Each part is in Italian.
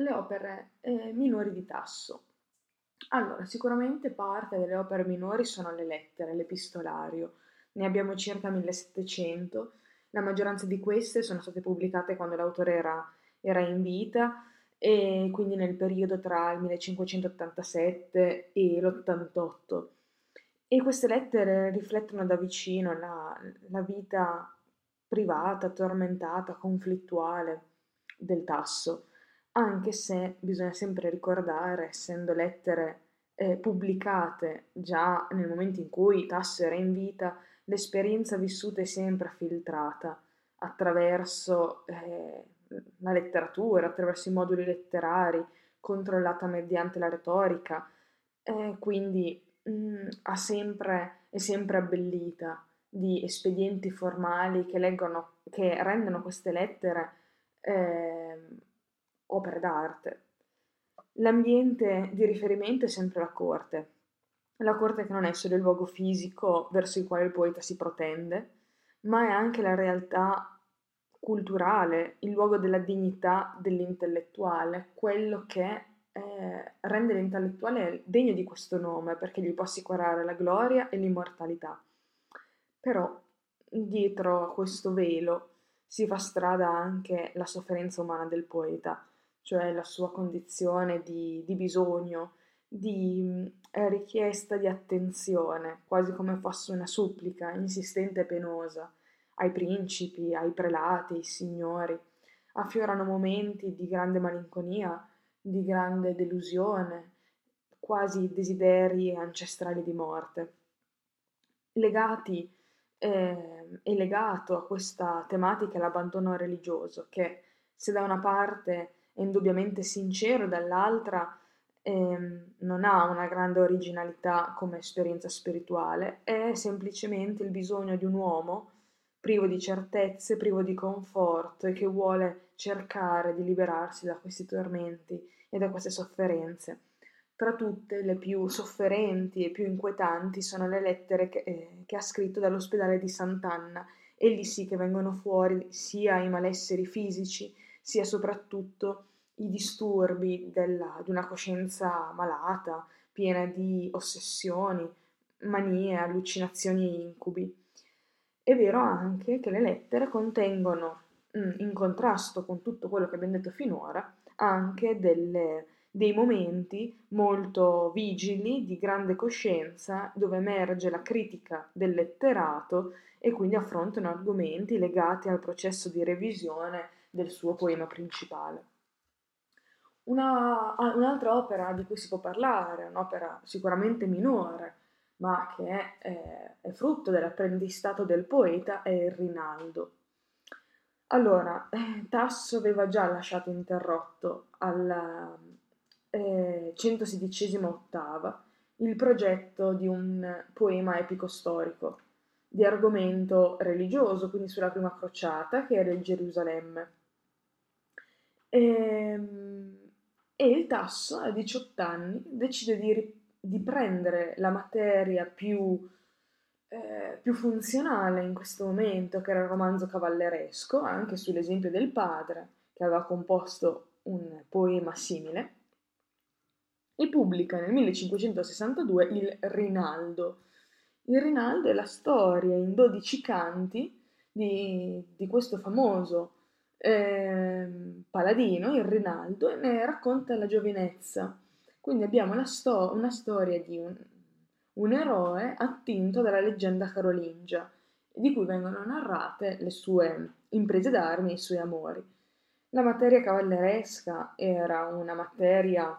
le opere eh, minori di Tasso. Allora, sicuramente parte delle opere minori sono le lettere, l'epistolario. Ne abbiamo circa 1700. La maggioranza di queste sono state pubblicate quando l'autore era, era in vita e quindi nel periodo tra il 1587 e l'88. E queste lettere riflettono da vicino la, la vita privata, tormentata, conflittuale del Tasso anche se bisogna sempre ricordare, essendo lettere eh, pubblicate già nel momento in cui Tasso era in vita, l'esperienza vissuta è sempre filtrata attraverso eh, la letteratura, attraverso i moduli letterari, controllata mediante la retorica, eh, quindi mh, mm, sempre, è sempre abbellita di espedienti formali che, leggono, che rendono queste lettere eh, opere d'arte. L'ambiente di riferimento è sempre la corte. La corte che non è solo il luogo fisico verso il quale il poeta si protende, ma è anche la realtà culturale, il luogo della dignità dell'intellettuale, quello che eh, rende l'intellettuale degno di questo nome perché gli può assicurare la gloria e l'immortalità. Però dietro a questo velo si fa strada anche la sofferenza umana del poeta, cioè la sua condizione di, di bisogno, di eh, richiesta di attenzione, quasi come fosse una supplica insistente e penosa ai principi, ai prelati, ai signori. Affiorano momenti di grande malinconia, di grande delusione, quasi desideri ancestrali di morte. Legati eh, è legato a questa tematica l'abbandono religioso, che se da una parte è indubbiamente sincero, dall'altra ehm, non ha una grande originalità come esperienza spirituale, è semplicemente il bisogno di un uomo privo di certezze, privo di conforto e che vuole cercare di liberarsi da questi tormenti e da queste sofferenze. Tra tutte, le più sofferenti e più inquietanti sono le lettere che, eh, che ha scritto dall'ospedale di Sant'Anna, e lì sì che vengono fuori sia i malesseri fisici, sia soprattutto i disturbi della, di una coscienza malata, piena di ossessioni, manie, allucinazioni e incubi. È vero anche che le lettere contengono, mm, in contrasto con tutto quello che abbiamo detto finora, anche delle, dei momenti molto vigili di grande coscienza dove emerge la critica del letterato e quindi affrontano argomenti legati al processo di revisione del suo poema principale. Una, ah, un'altra opera di cui si può parlare, un'opera sicuramente minore, ma che è, è, è frutto dell'apprendistato del poeta, è il Rinaldo. Allora, eh, Tasso aveva già lasciato interrotto alla eh, 116 ottava il progetto di un poema epico storico di argomento religioso, quindi sulla prima crociata, che era il Gerusalemme. E, ehm, e il Tasso a 18 anni decide di, di prendere la materia più, eh, più funzionale in questo momento, che era il romanzo cavalleresco, anche sull'esempio del padre, che aveva composto un poema simile, e pubblica nel 1562 il Rinaldo. Il Rinaldo è la storia in 12 canti di, di questo famoso eh, paladino, il Rinaldo, e ne racconta la giovinezza. Quindi abbiamo una, sto- una storia di un, un, eroe attinto dalla leggenda carolingia, di cui vengono narrate le sue imprese d'armi e i suoi amori. La materia cavalleresca era una materia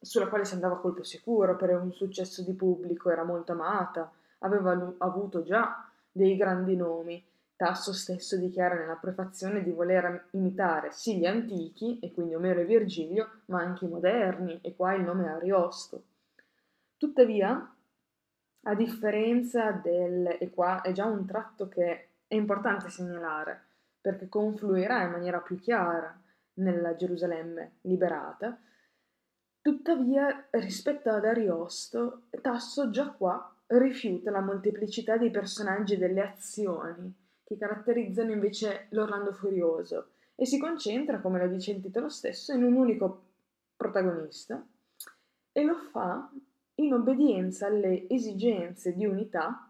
sulla quale si andava a colpo sicuro per un successo di pubblico, era molto amata, aveva avuto già dei grandi nomi Tasso stesso dichiara nella prefazione di voler imitare sì gli antichi, e quindi Omero e Virgilio, ma anche i moderni, e qua il nome è Ariosto. Tuttavia, a differenza del, e qua è già un tratto che è importante segnalare, perché confluirà in maniera più chiara nella Gerusalemme liberata, tuttavia rispetto ad Ariosto, Tasso già qua rifiuta la molteplicità dei personaggi e delle azioni che caratterizzano invece l'Orlando Furioso e si concentra, come lo dice il titolo stesso, in un unico protagonista e lo fa in obbedienza alle esigenze di unità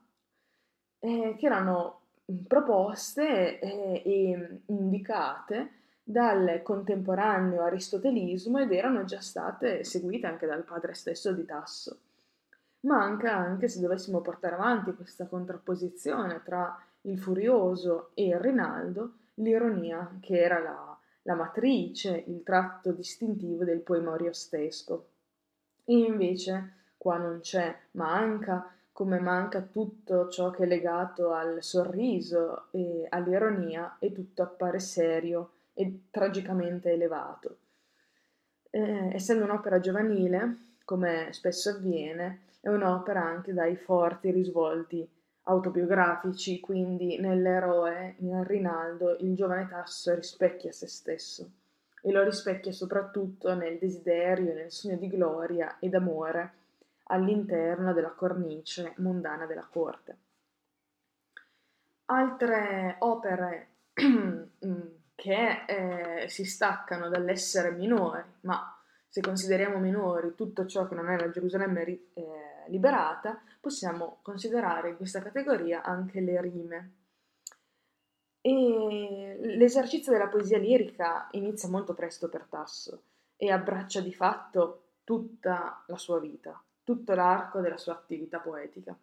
eh, che erano proposte eh, e indicate dal contemporaneo aristotelismo ed erano già state seguite anche dal padre stesso di Tasso. Manca anche, se dovessimo portare avanti questa contrapposizione tra il furioso e il Rinaldo, l'ironia che era la, la matrice, il tratto distintivo del poema oriostesco. E invece qua non c'è, manca, come manca tutto ciò che è legato al sorriso e all'ironia e tutto appare serio e tragicamente elevato. Eh, essendo un'opera giovanile, come spesso avviene, è un'opera anche dai forti risvolti autobiografici, quindi nell'eroe, in Rinaldo, il giovane Tasso rispecchia se stesso e lo rispecchia soprattutto nel desiderio e nel sogno di gloria ed amore all'interno della cornice mondana della corte. Altre opere mm, che eh, si staccano dall'essere minori, ma se consideriamo minori tutto ciò che non è la Gerusalemme eh, liberata, possiamo considerare in questa categoria anche le rime. E l'esercizio della poesia lirica inizia molto presto per Tasso e abbraccia di fatto tutta la sua vita, tutto l'arco della sua attività poetica.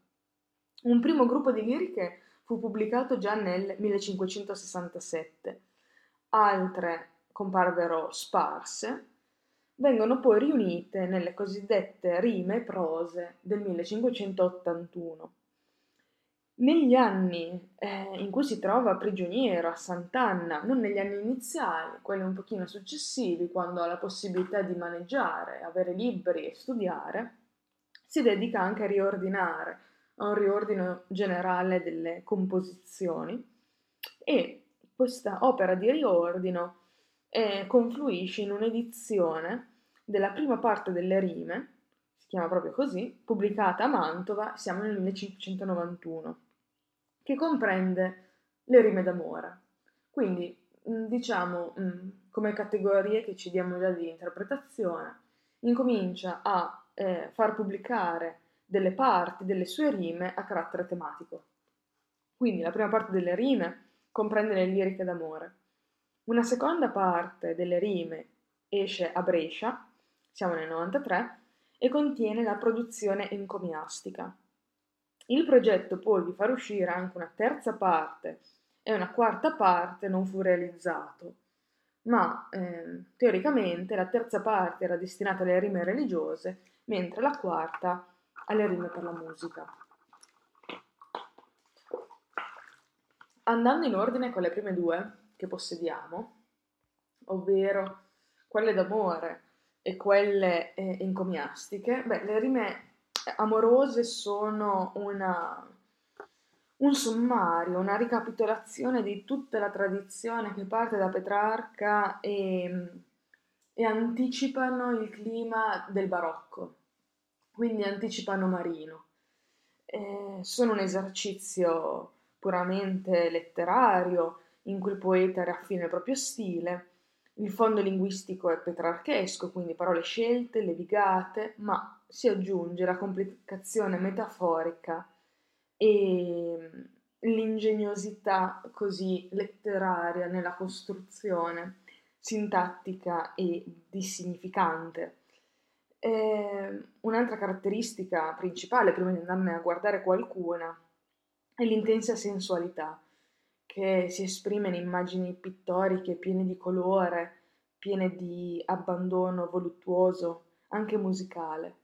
Un primo gruppo di liriche fu pubblicato già nel 1567, altre comparvero sparse, vengono poi riunite nelle cosiddette rime prose del 1581. Negli anni eh, in cui si trova prigioniero a Sant'Anna, non negli anni iniziali, quelli un pochino successivi, quando ha la possibilità di maneggiare, avere libri e studiare, si dedica anche a riordinare, a un riordino generale delle composizioni e questa opera di riordino eh, confluisce in un'edizione della prima parte delle rime, si chiama proprio così, pubblicata a Mantova, siamo nel 1591, che comprende le rime d'amore. Quindi, diciamo, come categorie che ci diamo già di interpretazione, incomincia a eh, far pubblicare delle parti delle sue rime a carattere tematico. Quindi la prima parte delle rime comprende le liriche d'amore. Una seconda parte delle rime esce a Brescia, siamo nel 93, e contiene la produzione encomiastica. Il progetto poi di far uscire anche una terza parte e una quarta parte non fu realizzato, ma eh, teoricamente la terza parte era destinata alle rime religiose mentre la quarta alle rime per la musica. Andando in ordine con le prime due che possediamo, ovvero quelle d'amore e quelle eh, encomiastiche, beh, le rime amorose sono una, un sommario, una ricapitolazione di tutta la tradizione che parte da Petrarca e, e anticipano il clima del barocco quindi anticipano Marino. Eh, sono un esercizio puramente letterario in cui il poeta raffina il proprio stile. Il fondo linguistico è petrarchesco, quindi parole scelte, levigate, ma si aggiunge la complicazione metaforica e l'ingegnosità così letteraria nella costruzione sintattica e dissignificante. Eh, un'altra caratteristica principale, prima di andarne a guardare qualcuna, è l'intensa sensualità che si esprime in immagini pittoriche piene di colore, piene di abbandono voluttuoso, anche musicale.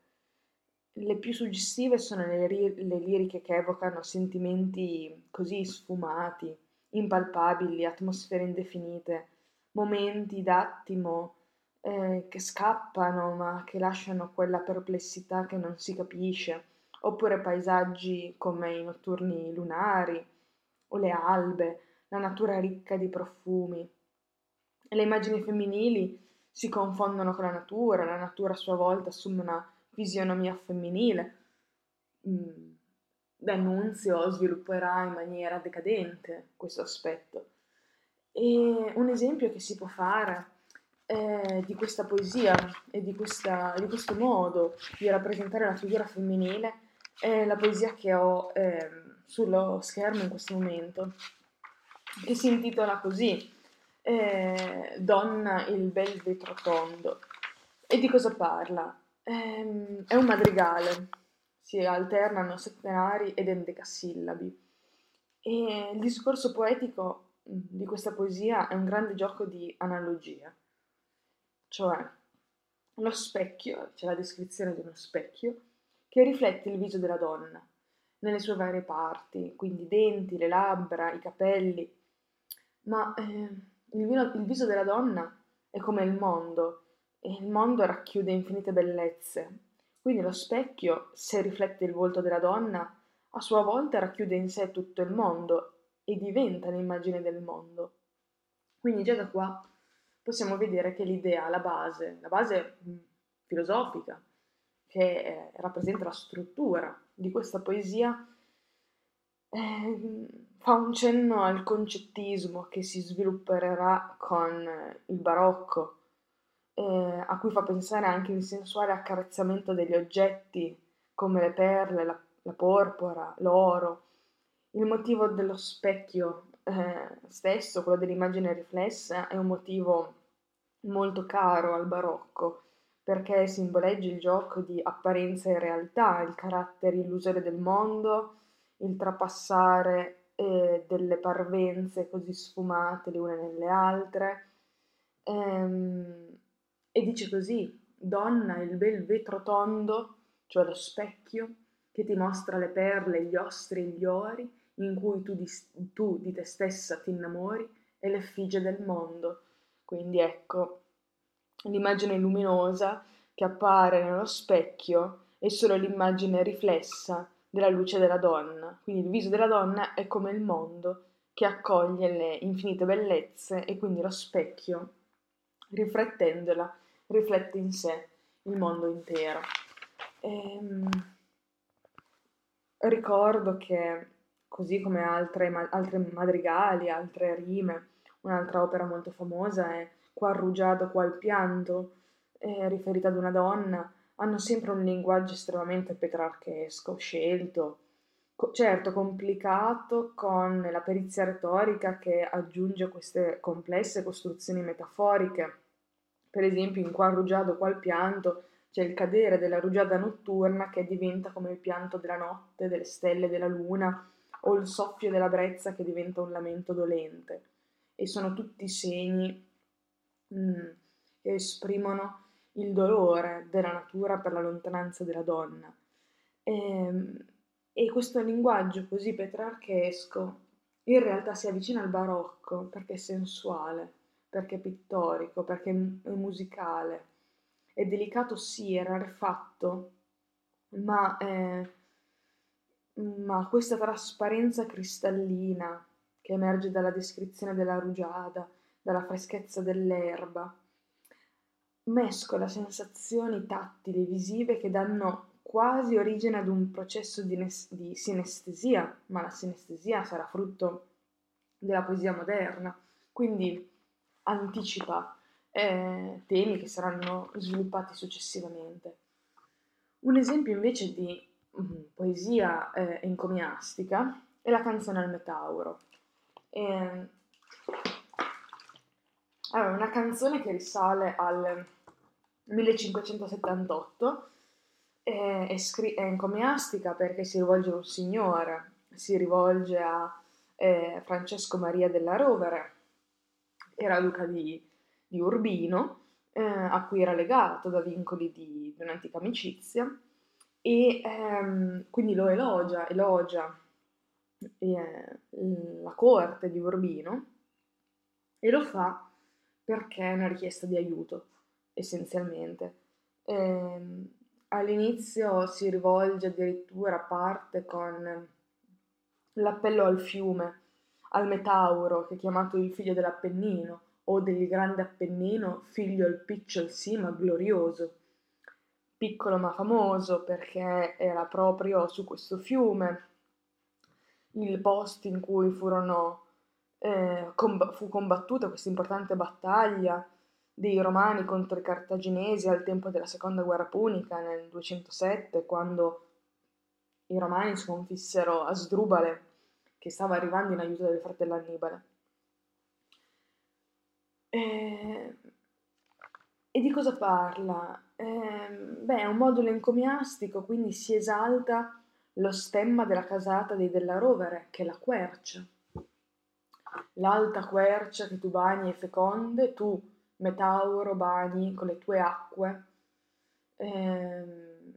Le più suggestive sono le, le liriche che evocano sentimenti così sfumati, impalpabili, atmosfere indefinite, momenti d'attimo eh, che scappano ma che lasciano quella perplessità che non si capisce, oppure paesaggi come i notturni lunari o le albe, la natura ricca di profumi. le immagini femminili si confondono con la natura, la natura a sua volta assume una fisionomia femminile. Mm. D'Annunzio svilupperà in maniera decadente questo aspetto. E un esempio che si può fare eh, di questa poesia e di, questa, di, questo modo di rappresentare la figura femminile è la poesia che ho eh, sullo schermo in questo momento, che si intitola così, eh, Donna il bel vetro tondo. E di cosa parla? Ehm, è un madrigale, si alternano settenari ed endecasillabi. E il discorso poetico di questa poesia è un grande gioco di analogia, cioè lo specchio, c'è la descrizione di uno specchio, che riflette il viso della donna nelle sue varie parti, quindi i denti, le labbra, i capelli, ma eh, il, vino, il viso della donna è come il mondo e il mondo racchiude infinite bellezze, quindi lo specchio, se riflette il volto della donna, a sua volta racchiude in sé tutto il mondo e diventa l'immagine del mondo. Quindi già da qua possiamo vedere che l'idea, la base, la base filosofica, che eh, rappresenta la struttura di questa poesia, eh, fa un cenno al concettismo che si svilupperà con il barocco, eh, a cui fa pensare anche il sensuale accarezzamento degli oggetti come le perle, la, la porpora, l'oro, il motivo dello specchio eh, stesso, quello dell'immagine riflessa, è un motivo molto caro al barocco perché simboleggia il gioco di apparenza e realtà, il carattere illusorio del mondo, il trapassare eh, delle parvenze così sfumate le une nelle altre. Ehm, e dice così, donna, il bel vetro tondo, cioè lo specchio, che ti mostra le perle, gli ostri e gli ori, in cui tu di, tu di te stessa ti innamori, è l'effigie del mondo. Quindi ecco, l'immagine luminosa che appare nello specchio è solo l'immagine riflessa della luce della donna. Quindi il viso della donna è come il mondo che accoglie le infinite bellezze e quindi lo specchio, riflettendola, riflette in sé il mondo intero. Ehm, ricordo che così come altre, altre madrigali, altre rime. Un'altra opera molto famosa è Qua rugiado, qua il pianto, eh, riferita ad una donna, hanno sempre un linguaggio estremamente petrarchesco, scelto, co- certo complicato con la perizia retorica che aggiunge queste complesse costruzioni metaforiche. Per esempio in Qua rugiado, qua il pianto c'è il cadere della rugiada notturna che diventa come il pianto della notte, delle stelle, della luna, o il soffio della brezza che diventa un lamento dolente. E sono tutti segni mm, che esprimono il dolore della natura per la lontananza della donna. E, ehm, e questo linguaggio così petrarchesco in realtà si avvicina al barocco perché è sensuale, perché è pittorico, perché è musicale. È delicato sì, è rarefatto, ma è ma questa trasparenza cristallina che emerge dalla descrizione della rugiada, dalla freschezza dell'erba, mescola sensazioni tattili, visive che danno quasi origine ad un processo di, nes- di sinestesia, ma la sinestesia sarà frutto della poesia moderna, quindi anticipa eh, temi che saranno sviluppati successivamente. Un esempio invece di Mm, poesia eh, encomiastica e la canzone al Metauro. E, allora, una canzone che risale al 1578, è, è, scri- è encomiastica perché si rivolge a un signore, si rivolge a eh, Francesco Maria della Rovere, era duca di, di Urbino, eh, a cui era legato da vincoli di, di un'antica amicizia e ehm, quindi lo elogia, elogia eh, la corte di Urbino e lo fa perché è una richiesta di aiuto, essenzialmente. Eh, all'inizio si rivolge addirittura a parte con l'appello al fiume, al Metauro, che è chiamato il figlio dell'Appennino, o del grande Appennino, figlio il picciol sì ma glorioso piccolo ma famoso perché era proprio su questo fiume il posto in cui furono, eh, comb- fu combattuta questa importante battaglia dei Romani contro i Cartaginesi al tempo della seconda guerra punica nel 207, quando i Romani sconfissero Asdrubale, che stava arrivando in aiuto del fratello Annibale. E, e di cosa parla? Eh, beh, è un modulo encomiastico, quindi si esalta lo stemma della casata dei Della Rovere, che è la quercia. L'alta quercia che tu bagni e feconde, tu, Metauro, bagni con le tue acque ehm,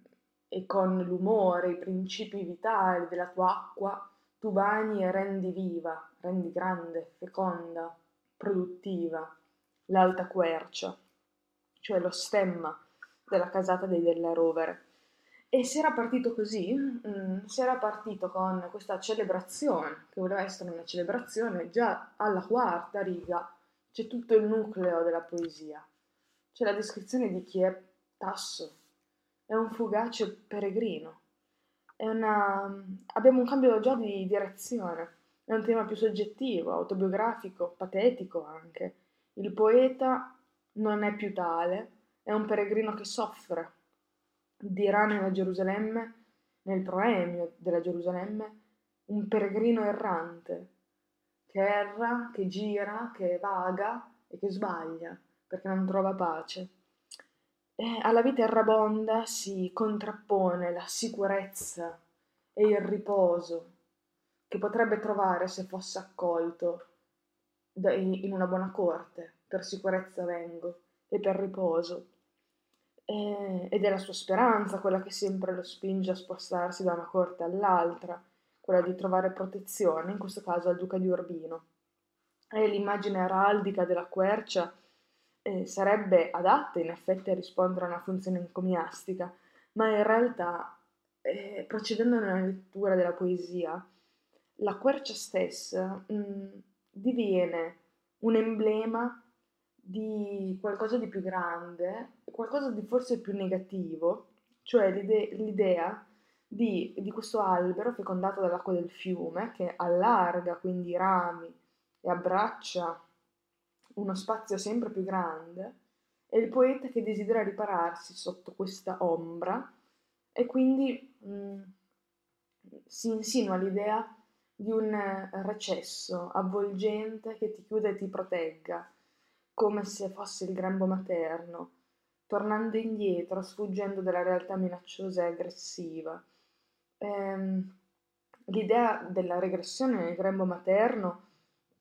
e con l'umore, i principi vitali della tua acqua, tu bagni e rendi viva, rendi grande, feconda, produttiva, l'alta quercia, cioè lo stemma della casata dei Della Rovere. E si era partito così, mm, si era partito con questa celebrazione, che voleva essere una celebrazione, già alla quarta riga c'è tutto il nucleo della poesia. C'è la descrizione di chi è Tasso, è un fugace peregrino, una... abbiamo un cambio già di direzione, è un tema più soggettivo, autobiografico, patetico anche. Il poeta non è più tale, è un peregrino che soffre, dirà nella Gerusalemme, nel proemio della Gerusalemme, un peregrino errante, che erra, che gira, che vaga e che sbaglia, perché non trova pace. E alla vita errabonda si contrappone la sicurezza e il riposo che potrebbe trovare se fosse accolto in una buona corte. Per sicurezza vengo e per riposo eh, ed è la sua speranza quella che sempre lo spinge a spostarsi da una corte all'altra, quella di trovare protezione, in questo caso al duca di Urbino. E l'immagine araldica della quercia eh, sarebbe adatta in effetti a rispondere a una funzione encomiastica, ma in realtà, eh, procedendo nella lettura della poesia, la quercia stessa mh, mm, diviene un emblema di qualcosa di più grande, qualcosa di forse più negativo, cioè l'ide- l'idea di, di, questo albero fecondato dall'acqua del fiume che allarga quindi i rami e abbraccia uno spazio sempre più grande e il poeta che desidera ripararsi sotto questa ombra e quindi mh, mm, si insinua l'idea di un recesso avvolgente che ti chiude e ti protegga come se fosse il grembo materno, tornando indietro, sfuggendo dalla realtà minacciosa e aggressiva. Ehm, l'idea della regressione nel grembo materno,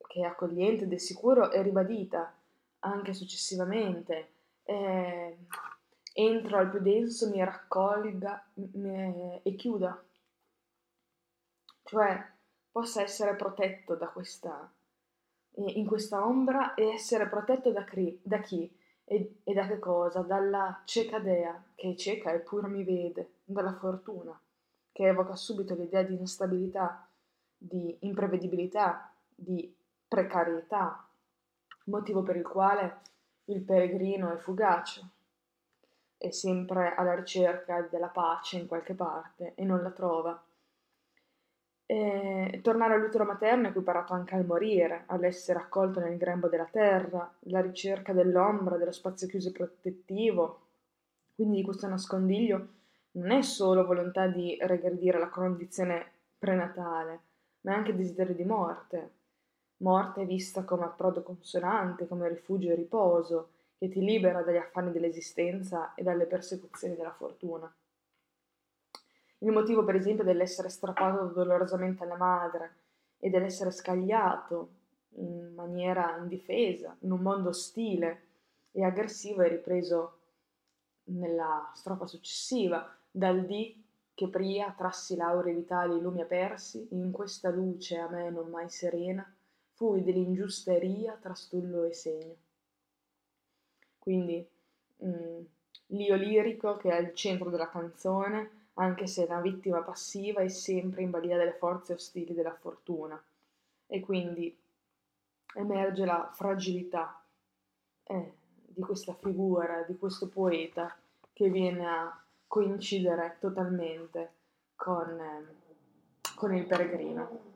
che è accogliente ed è sicuro, è ribadita anche successivamente. Eh, entro al più denso, mi raccolga mi, e chiuda, cioè possa essere protetto da questa in questa ombra e essere protetto da, cri- da chi e, e, da che cosa? Dalla cieca dea, che è cieca eppure mi vede, dalla fortuna, che evoca subito l'idea di instabilità, di imprevedibilità, di precarietà, motivo per il quale il peregrino è fugace, è sempre alla ricerca della pace in qualche parte e non la trova e tornare all'utero materno è equiparato anche al morire, all'essere accolto nel grembo della terra, la ricerca dell'ombra, dello spazio chiuso e protettivo. Quindi questo nascondiglio non è solo volontà di regredire la condizione prenatale, ma è anche desiderio di morte. Morte vista come approdo consonante, come rifugio e riposo, che ti libera dagli affanni dell'esistenza e dalle persecuzioni della fortuna. Il motivo, per esempio, dell'essere strappato dolorosamente alla madre e dell'essere scagliato in maniera indifesa, in un mondo ostile e aggressivo, è ripreso nella strofa successiva, dal dì che pria trassi laurei vitali lumi apersi, in questa luce a me non mai serena, fui dell'ingiusta eria trastullo e segno. Quindi mh, mm, l'io lirico che è al centro della canzone anche se la vittima passiva è sempre in balia delle forze ostili della fortuna e quindi emerge la fragilità eh, di questa figura, di questo poeta che viene a coincidere totalmente con, eh, con il peregrino.